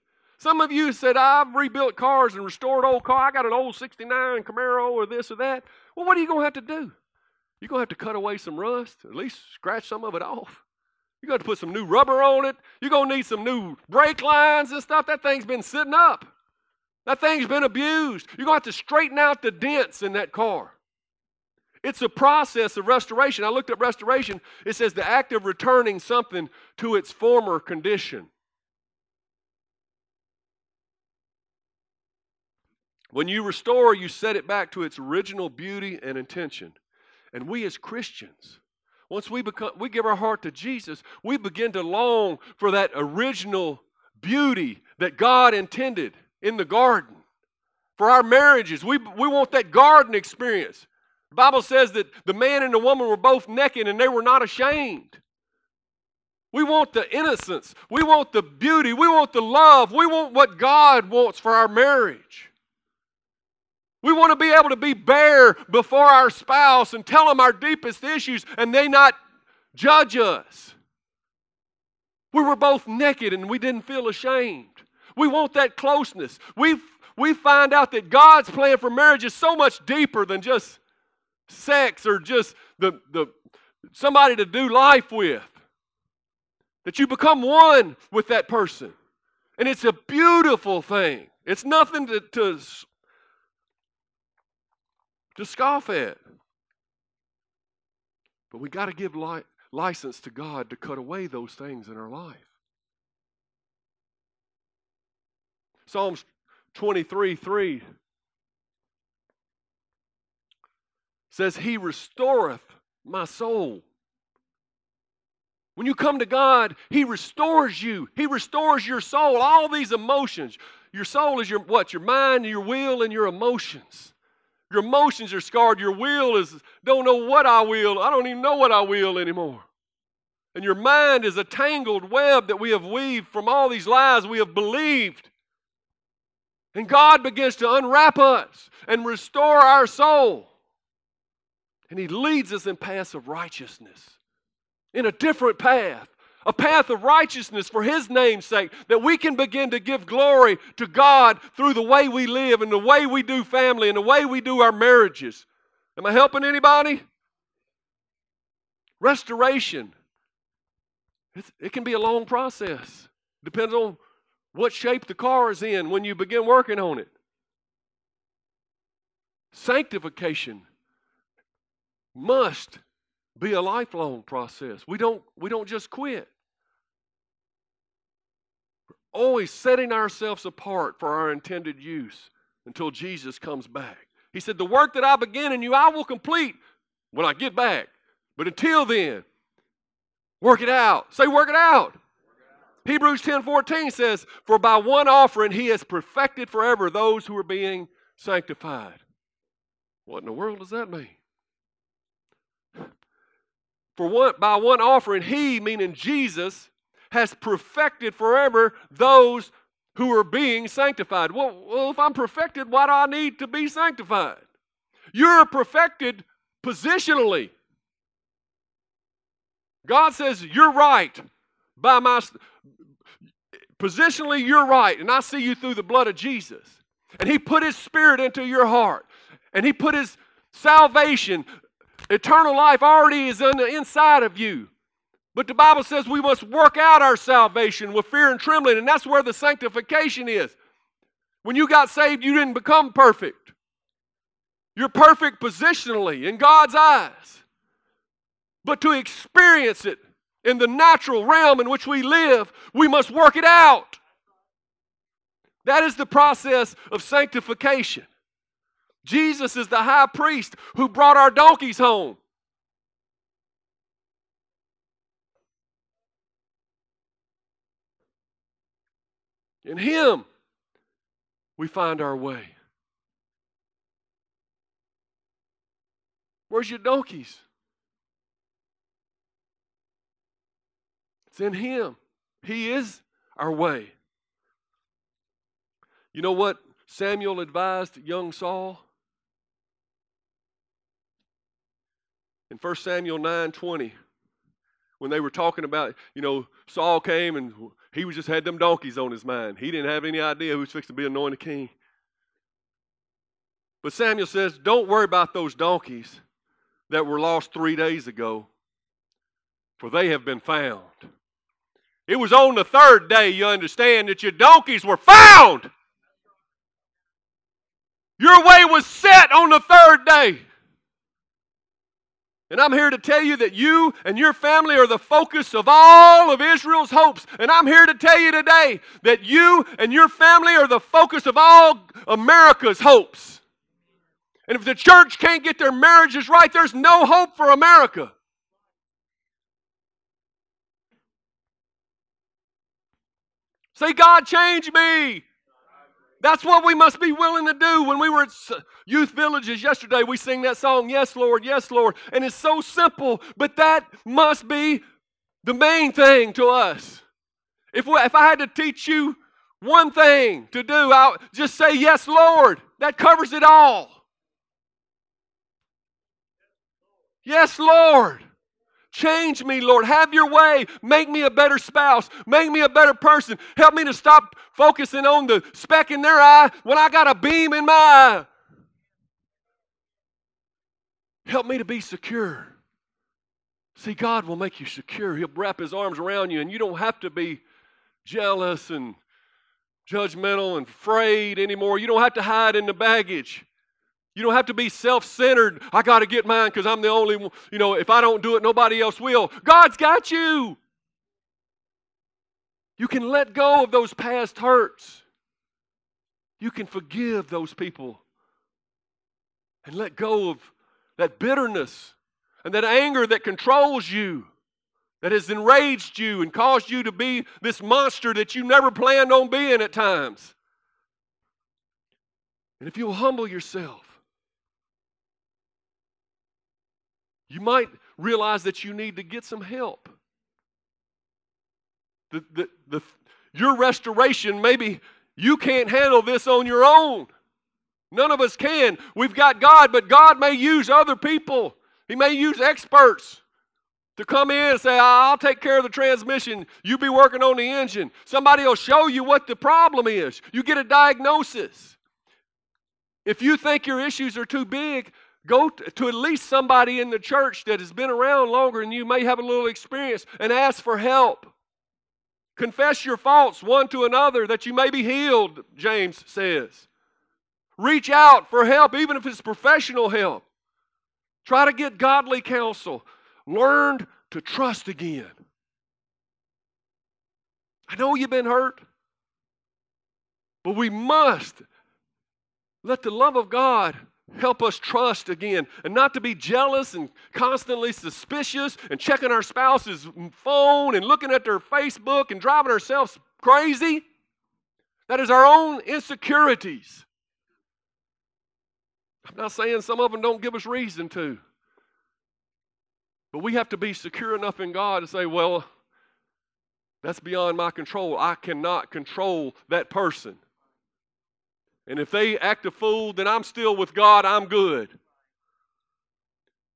Some of you said, I've rebuilt cars and restored old car. I got an old 69 Camaro or this or that. Well, what are you going to have to do? You're going to have to cut away some rust, at least scratch some of it off. You're going to put some new rubber on it. You're going to need some new brake lines and stuff. That thing's been sitting up. That thing's been abused. You're going to have to straighten out the dents in that car. It's a process of restoration. I looked at restoration. It says the act of returning something to its former condition. When you restore, you set it back to its original beauty and intention. And we as Christians, once we become we give our heart to Jesus, we begin to long for that original beauty that God intended in the garden. For our marriages, we, we want that garden experience. The Bible says that the man and the woman were both naked and they were not ashamed. We want the innocence. We want the beauty. We want the love. We want what God wants for our marriage. We want to be able to be bare before our spouse and tell them our deepest issues and they not judge us. We were both naked and we didn't feel ashamed. We want that closeness. We, we find out that God's plan for marriage is so much deeper than just sex or just the, the, somebody to do life with. That you become one with that person. And it's a beautiful thing. It's nothing to, to to scoff at. But we got to give li- license to God to cut away those things in our life. Psalms 23 3 says, He restoreth my soul. When you come to God, He restores you. He restores your soul, all these emotions. Your soul is your what? Your mind, your will, and your emotions. Your emotions are scarred. Your will is, don't know what I will. I don't even know what I will anymore. And your mind is a tangled web that we have weaved from all these lies we have believed. And God begins to unwrap us and restore our soul. And He leads us in paths of righteousness, in a different path a path of righteousness for His name's sake, that we can begin to give glory to God through the way we live and the way we do family and the way we do our marriages. Am I helping anybody? Restoration. It's, it can be a long process. Depends on what shape the car is in when you begin working on it. Sanctification must be a lifelong process. We don't, we don't just quit. Always setting ourselves apart for our intended use until Jesus comes back. He said, The work that I begin in you, I will complete when I get back. But until then, Work it out. Say, work it out. Hebrews 10 14 says, For by one offering he has perfected forever those who are being sanctified. What in the world does that mean? For one, by one offering, he, meaning Jesus, has perfected forever those who are being sanctified. Well, well, if I'm perfected, why do I need to be sanctified? You're perfected positionally. God says, You're right by my. Positionally, you're right, and I see you through the blood of Jesus. And He put His Spirit into your heart, and He put His salvation, eternal life already is on the inside of you. But the Bible says we must work out our salvation with fear and trembling, and that's where the sanctification is. When you got saved, you didn't become perfect. You're perfect positionally in God's eyes. But to experience it in the natural realm in which we live, we must work it out. That is the process of sanctification. Jesus is the high priest who brought our donkeys home. In Him, we find our way. Where's your donkeys? It's in Him. He is our way. You know what Samuel advised young Saul? In 1 Samuel 9 20, when they were talking about, you know, Saul came and he was just had them donkeys on his mind. He didn't have any idea who was fixing to be anointed king. But Samuel says, Don't worry about those donkeys that were lost three days ago, for they have been found. It was on the third day, you understand, that your donkeys were found. Your way was set on the third day. And I'm here to tell you that you and your family are the focus of all of Israel's hopes. And I'm here to tell you today that you and your family are the focus of all America's hopes. And if the church can't get their marriages right, there's no hope for America. Say, God, change me. That's what we must be willing to do. When we were at youth villages yesterday, we sing that song, Yes, Lord, Yes, Lord. And it's so simple, but that must be the main thing to us. If, we, if I had to teach you one thing to do, I'll just say, Yes, Lord. That covers it all. Yes, Lord. Change me, Lord. Have your way. Make me a better spouse. Make me a better person. Help me to stop focusing on the speck in their eye when I got a beam in my eye. Help me to be secure. See, God will make you secure. He'll wrap his arms around you, and you don't have to be jealous and judgmental and afraid anymore. You don't have to hide in the baggage. You don't have to be self centered. I got to get mine because I'm the only one. You know, if I don't do it, nobody else will. God's got you. You can let go of those past hurts. You can forgive those people and let go of that bitterness and that anger that controls you, that has enraged you and caused you to be this monster that you never planned on being at times. And if you'll humble yourself, you might realize that you need to get some help. The, the, the, your restoration, maybe you can't handle this on your own. None of us can. We've got God, but God may use other people. He may use experts to come in and say, I'll take care of the transmission. You be working on the engine. Somebody will show you what the problem is. You get a diagnosis. If you think your issues are too big, Go to at least somebody in the church that has been around longer and you may have a little experience and ask for help. Confess your faults one to another that you may be healed, James says. Reach out for help, even if it's professional help. Try to get godly counsel. Learn to trust again. I know you've been hurt, but we must let the love of God Help us trust again and not to be jealous and constantly suspicious and checking our spouse's phone and looking at their Facebook and driving ourselves crazy. That is our own insecurities. I'm not saying some of them don't give us reason to. But we have to be secure enough in God to say, well, that's beyond my control. I cannot control that person. And if they act a fool, then I'm still with God, I'm good.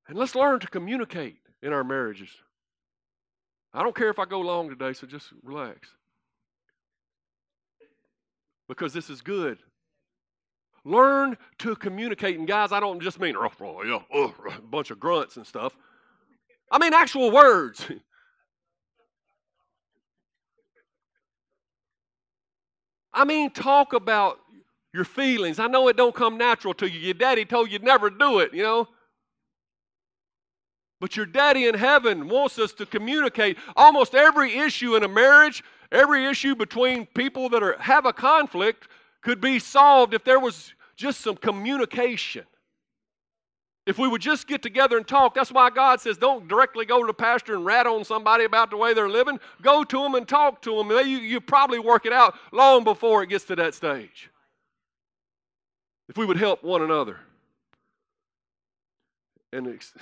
And let's learn to communicate in our marriages. I don't care if I go long today, so just relax. Because this is good. Learn to communicate. And guys, I don't just mean oh, oh, oh, a bunch of grunts and stuff. I mean actual words. *laughs* I mean, talk about your feelings. I know it don't come natural to you. Your daddy told you never do it, you know. But your daddy in heaven wants us to communicate almost every issue in a marriage, every issue between people that are, have a conflict could be solved if there was just some communication. If we would just get together and talk, that's why God says don't directly go to the pastor and rat on somebody about the way they're living. Go to them and talk to them. You, you probably work it out long before it gets to that stage. If we would help one another and ex-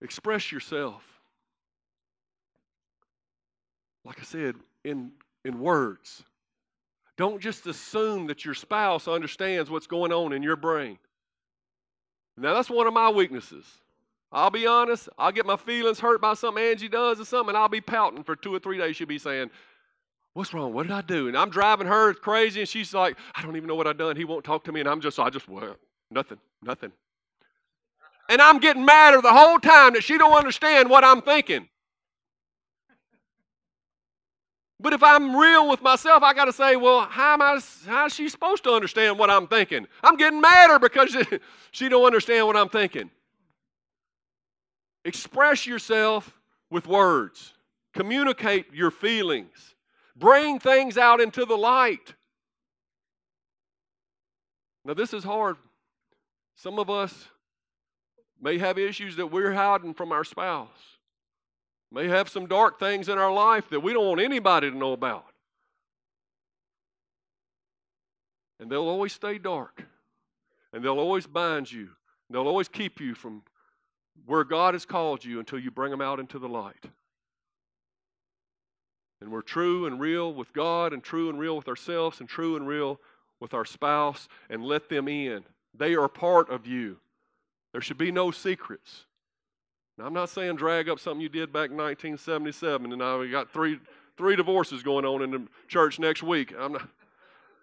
express yourself, like I said, in, in words. Don't just assume that your spouse understands what's going on in your brain. Now, that's one of my weaknesses. I'll be honest, I'll get my feelings hurt by something Angie does or something, and I'll be pouting for two or three days. She'll be saying, What's wrong? What did I do? And I'm driving her crazy, and she's like, I don't even know what I've done. He won't talk to me, and I'm just, I just, well, nothing, nothing. And I'm getting madder the whole time that she don't understand what I'm thinking. But if I'm real with myself, I got to say, well, how am I? How is she supposed to understand what I'm thinking? I'm getting madder because *laughs* she don't understand what I'm thinking. Express yourself with words. Communicate your feelings. Bring things out into the light. Now, this is hard. Some of us may have issues that we're hiding from our spouse may have some dark things in our life that we don't want anybody to know about. And they'll always stay dark. And they'll always bind you. They'll always keep you from where God has called you until you bring them out into the light. And we're true and real with God, and true and real with ourselves, and true and real with our spouse, and let them in. They are part of you. There should be no secrets. Now, I'm not saying drag up something you did back in 1977 and now we got three, three divorces going on in the church next week. I'm not,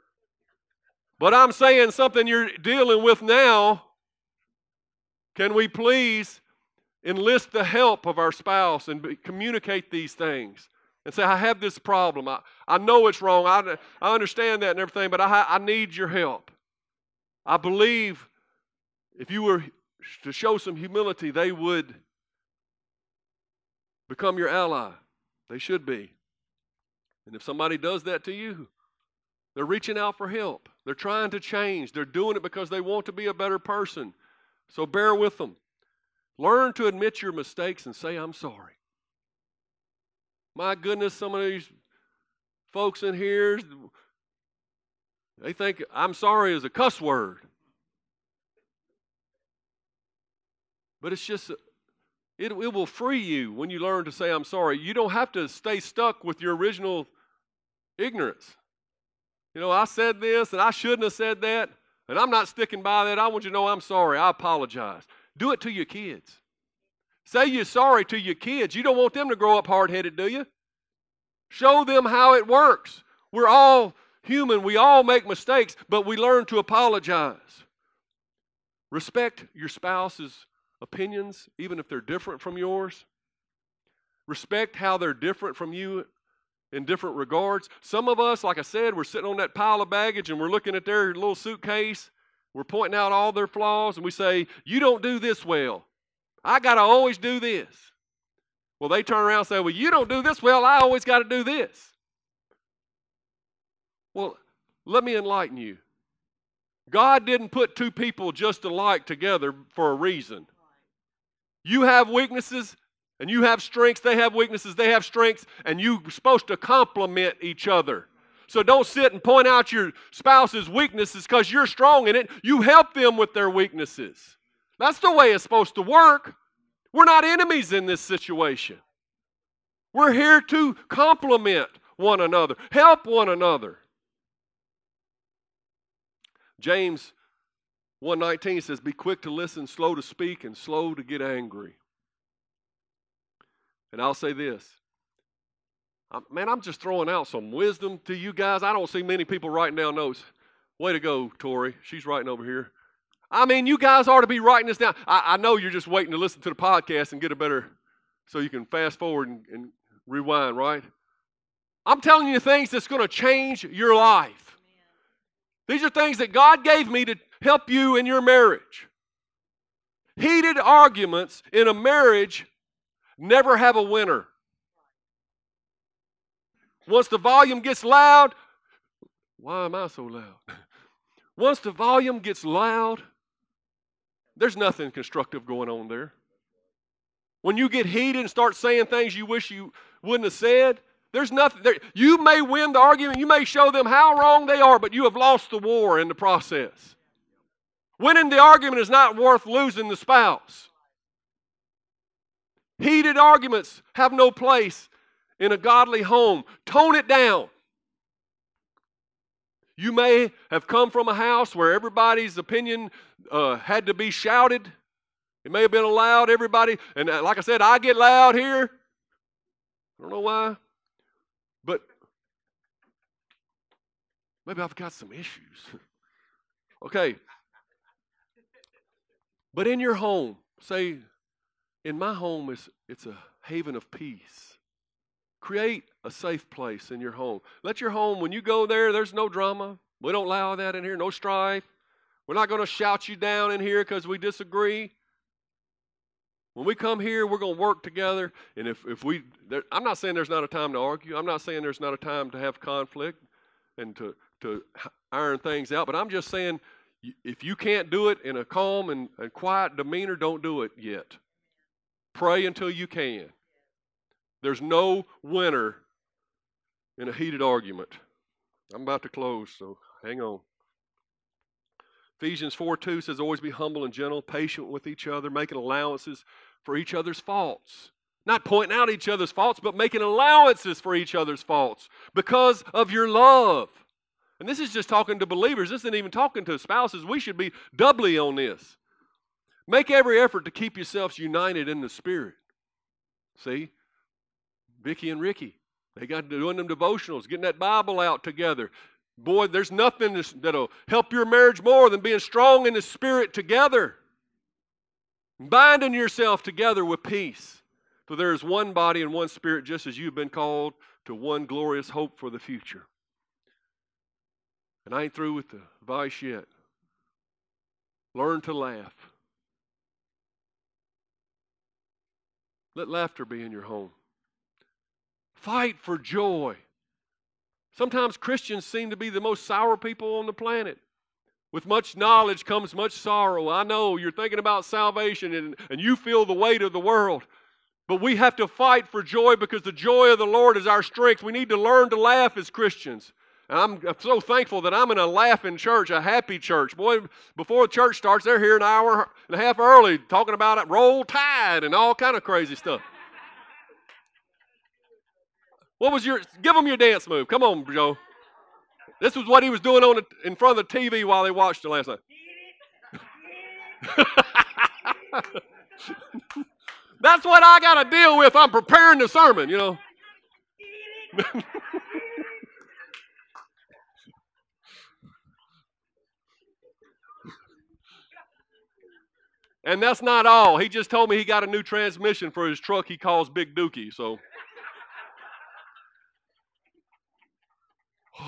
*laughs* but I'm saying something you're dealing with now. Can we please enlist the help of our spouse and be, communicate these things? And say, I have this problem. I, I know it's wrong. I, I understand that and everything, but I, I need your help. I believe if you were to show some humility, they would become your ally. They should be. And if somebody does that to you, they're reaching out for help. They're trying to change. They're doing it because they want to be a better person. So bear with them. Learn to admit your mistakes and say, I'm sorry. My goodness, some of these folks in here, they think I'm sorry is a cuss word. But it's just it, it will free you when you learn to say, I'm sorry. You don't have to stay stuck with your original ignorance. You know, I said this and I shouldn't have said that, and I'm not sticking by that. I want you to know I'm sorry. I apologize. Do it to your kids. Say you're sorry to your kids. You don't want them to grow up hard headed, do you? Show them how it works. We're all human. We all make mistakes, but we learn to apologize. Respect your spouse's opinions, even if they're different from yours. Respect how they're different from you in different regards. Some of us, like I said, we're sitting on that pile of baggage and we're looking at their little suitcase. We're pointing out all their flaws and we say, You don't do this well. I got to always do this. Well, they turn around and say, Well, you don't do this well. I always got to do this. Well, let me enlighten you. God didn't put two people just alike together for a reason. You have weaknesses and you have strengths, they have weaknesses, they have strengths, and you're supposed to complement each other. So don't sit and point out your spouse's weaknesses because you're strong in it. You help them with their weaknesses. That's the way it's supposed to work. We're not enemies in this situation. We're here to complement one another, help one another. James 119 says, Be quick to listen, slow to speak, and slow to get angry. And I'll say this. Man, I'm just throwing out some wisdom to you guys. I don't see many people writing down notes. Way to go, Tori. She's writing over here. I mean, you guys ought to be writing this down. I, I know you're just waiting to listen to the podcast and get a better, so you can fast forward and, and rewind, right? I'm telling you things that's going to change your life. These are things that God gave me to help you in your marriage. Heated arguments in a marriage never have a winner. Once the volume gets loud, why am I so loud? *laughs* Once the volume gets loud, there's nothing constructive going on there. When you get heated and start saying things you wish you wouldn't have said, there's nothing there. You may win the argument, you may show them how wrong they are, but you have lost the war in the process. Winning the argument is not worth losing the spouse. Heated arguments have no place in a godly home. Tone it down. You may have come from a house where everybody's opinion uh, had to be shouted. It may have been allowed, everybody. And uh, like I said, I get loud here. I don't know why. But maybe I've got some issues. *laughs* okay. But in your home, say, in my home, it's, it's a haven of peace. Create a safe place in your home. Let your home, when you go there, there's no drama. We don't allow that in here, no strife. We're not going to shout you down in here because we disagree. When we come here, we're going to work together. And if, if we, there, I'm not saying there's not a time to argue. I'm not saying there's not a time to have conflict and to, to iron things out. But I'm just saying if you can't do it in a calm and, and quiet demeanor, don't do it yet. Pray until you can. There's no winner in a heated argument. I'm about to close, so hang on. Ephesians 4 2 says, Always be humble and gentle, patient with each other, making allowances for each other's faults. Not pointing out each other's faults, but making allowances for each other's faults because of your love. And this is just talking to believers. This isn't even talking to spouses. We should be doubly on this. Make every effort to keep yourselves united in the Spirit. See? Vicky and Ricky, they got doing them devotionals, getting that Bible out together. Boy, there's nothing that'll help your marriage more than being strong in the Spirit together. Binding yourself together with peace. For there is one body and one Spirit, just as you've been called to one glorious hope for the future. And I ain't through with the advice yet. Learn to laugh. Let laughter be in your home. Fight for joy. Sometimes Christians seem to be the most sour people on the planet. With much knowledge comes much sorrow. I know you're thinking about salvation and, and you feel the weight of the world. But we have to fight for joy because the joy of the Lord is our strength. We need to learn to laugh as Christians. And I'm so thankful that I'm in a laughing church, a happy church. Boy, before church starts, they're here an hour and a half early talking about it, roll tide and all kind of crazy stuff. What was your, give them your dance move. Come on, Joe. This was what he was doing on the, in front of the TV while they watched it last night. *laughs* That's what I got to deal with. I'm preparing the sermon, you know. *laughs* and that's not all. He just told me he got a new transmission for his truck he calls Big Dookie. So. *sighs*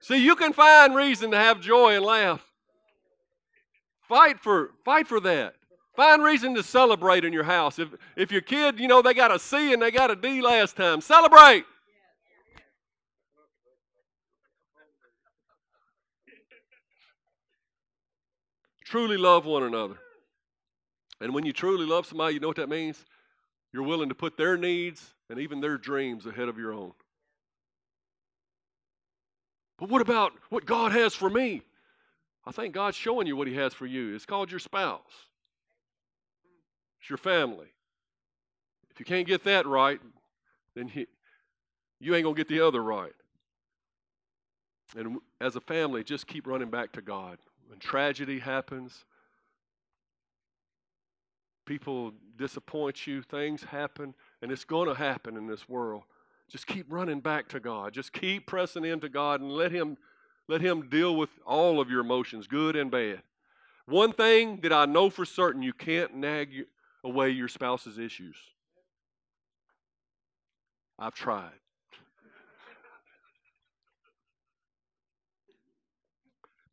See, you can find reason to have joy and laugh. Fight for fight for that. Find reason to celebrate in your house. If if your kid, you know, they got a C and they got a D last time, celebrate. Truly love one another. And when you truly love somebody, you know what that means? You're willing to put their needs and even their dreams ahead of your own. But what about what God has for me? I think God's showing you what He has for you. It's called your spouse, it's your family. If you can't get that right, then he, you ain't going to get the other right. And as a family, just keep running back to God. When tragedy happens, people disappoint you, things happen, and it's going to happen in this world. Just keep running back to God. Just keep pressing into God and let Him let Him deal with all of your emotions, good and bad. One thing that I know for certain you can't nag away your spouse's issues. I've tried.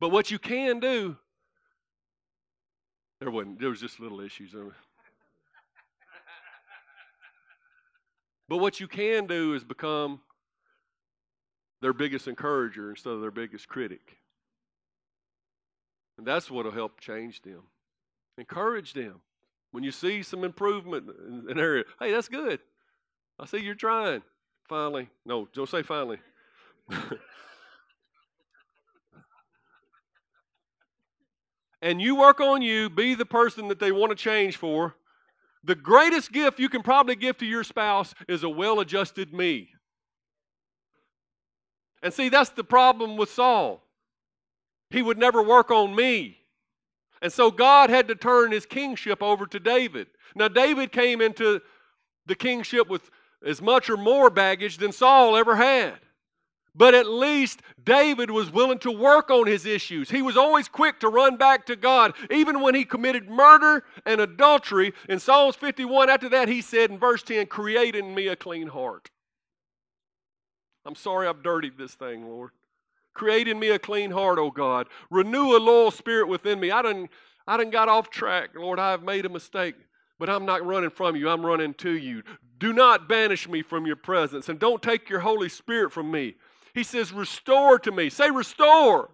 but what you can do, there wasn't, there was just little issues. But what you can do is become their biggest encourager instead of their biggest critic. And that's what will help change them. Encourage them. When you see some improvement in an area, hey, that's good. I see you're trying. Finally. No, don't say finally. *laughs* and you work on you, be the person that they want to change for, the greatest gift you can probably give to your spouse is a well adjusted me. And see, that's the problem with Saul. He would never work on me. And so God had to turn his kingship over to David. Now, David came into the kingship with as much or more baggage than Saul ever had. But at least David was willing to work on his issues. He was always quick to run back to God, even when he committed murder and adultery. In Psalms 51, after that, he said in verse 10, Create in me a clean heart. I'm sorry I've dirtied this thing, Lord. Create in me a clean heart, O God. Renew a loyal spirit within me. I done, I done got off track, Lord. I have made a mistake. But I'm not running from you, I'm running to you. Do not banish me from your presence, and don't take your Holy Spirit from me. He says, Restore to me. Say, Restore.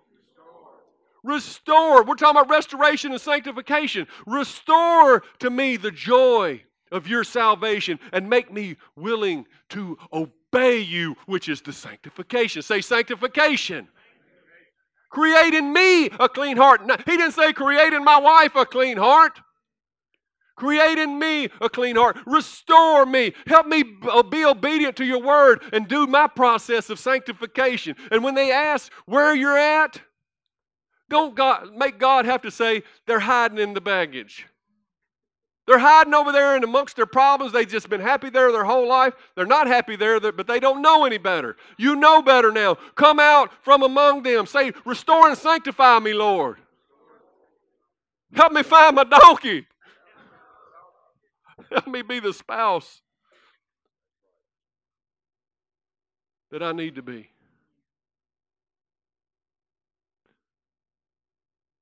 Restore. We're talking about restoration and sanctification. Restore to me the joy of your salvation and make me willing to obey you, which is the sanctification. Say sanctification. Create in me a clean heart. He didn't say create in my wife a clean heart. Create in me a clean heart. Restore me. Help me uh, be obedient to your word and do my process of sanctification. And when they ask where you're at, don't God, make God have to say they're hiding in the baggage. They're hiding over there and amongst their problems. They've just been happy there their whole life. They're not happy there, but they don't know any better. You know better now. Come out from among them. Say, Restore and sanctify me, Lord. Help me find my donkey. *laughs* Help me be the spouse that I need to be.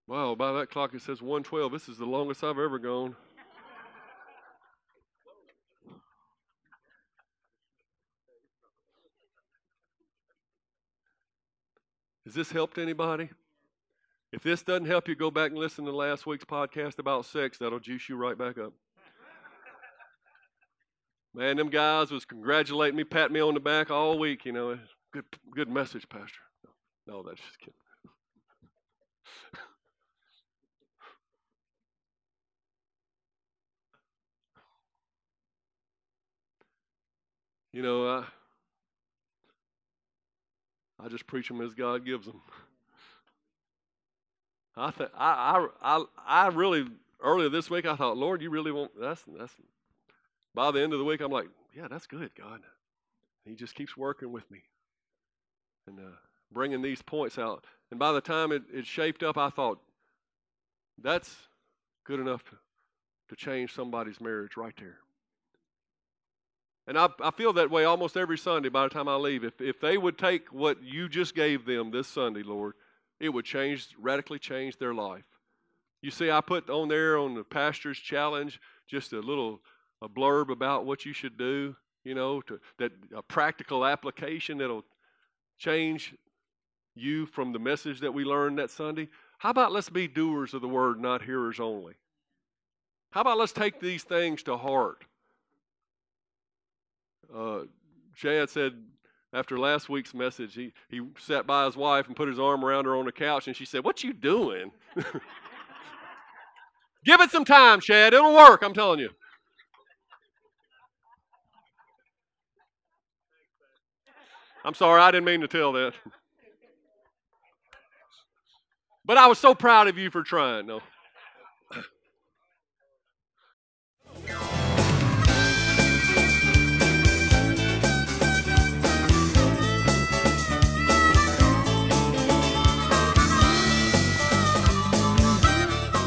Wow, by that clock it says 112. This is the longest I've ever gone. Has this helped anybody? If this doesn't help you, go back and listen to last week's podcast about sex. That'll juice you right back up. Man, them guys was congratulating me, patting me on the back all week. You know, good, good message, Pastor. No, that's just kidding. *laughs* you know, I, I just preach them as God gives them. I, th- I, I, I, I really earlier this week I thought, Lord, you really want that's that's by the end of the week, I'm like, yeah, that's good, God. He just keeps working with me and uh, bringing these points out. And by the time it, it shaped up, I thought, that's good enough to change somebody's marriage right there. And I, I feel that way almost every Sunday by the time I leave. If, if they would take what you just gave them this Sunday, Lord, it would change, radically change their life. You see, I put on there on the pastor's challenge just a little a blurb about what you should do, you know, to, that a practical application that'll change you from the message that we learned that Sunday. How about let's be doers of the word, not hearers only? How about let's take these things to heart? Uh, Chad said after last week's message, he, he sat by his wife and put his arm around her on the couch, and she said, What you doing? *laughs* Give it some time, Chad. It'll work, I'm telling you. I'm sorry, I didn't mean to tell that. But I was so proud of you for trying. No.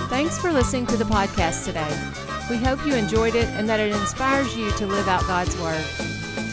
Thanks for listening to the podcast today. We hope you enjoyed it and that it inspires you to live out God's Word.